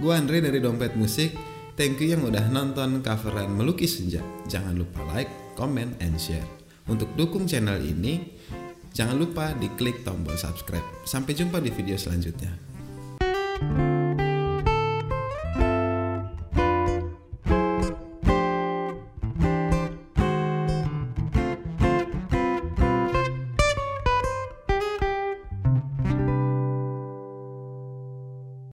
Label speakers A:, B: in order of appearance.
A: Gue Andre dari Dompet Musik. Thank you yang udah nonton coveran Melukis Senja. Jangan lupa like, comment, and share. Untuk dukung channel ini, jangan lupa diklik tombol subscribe. Sampai jumpa di video selanjutnya.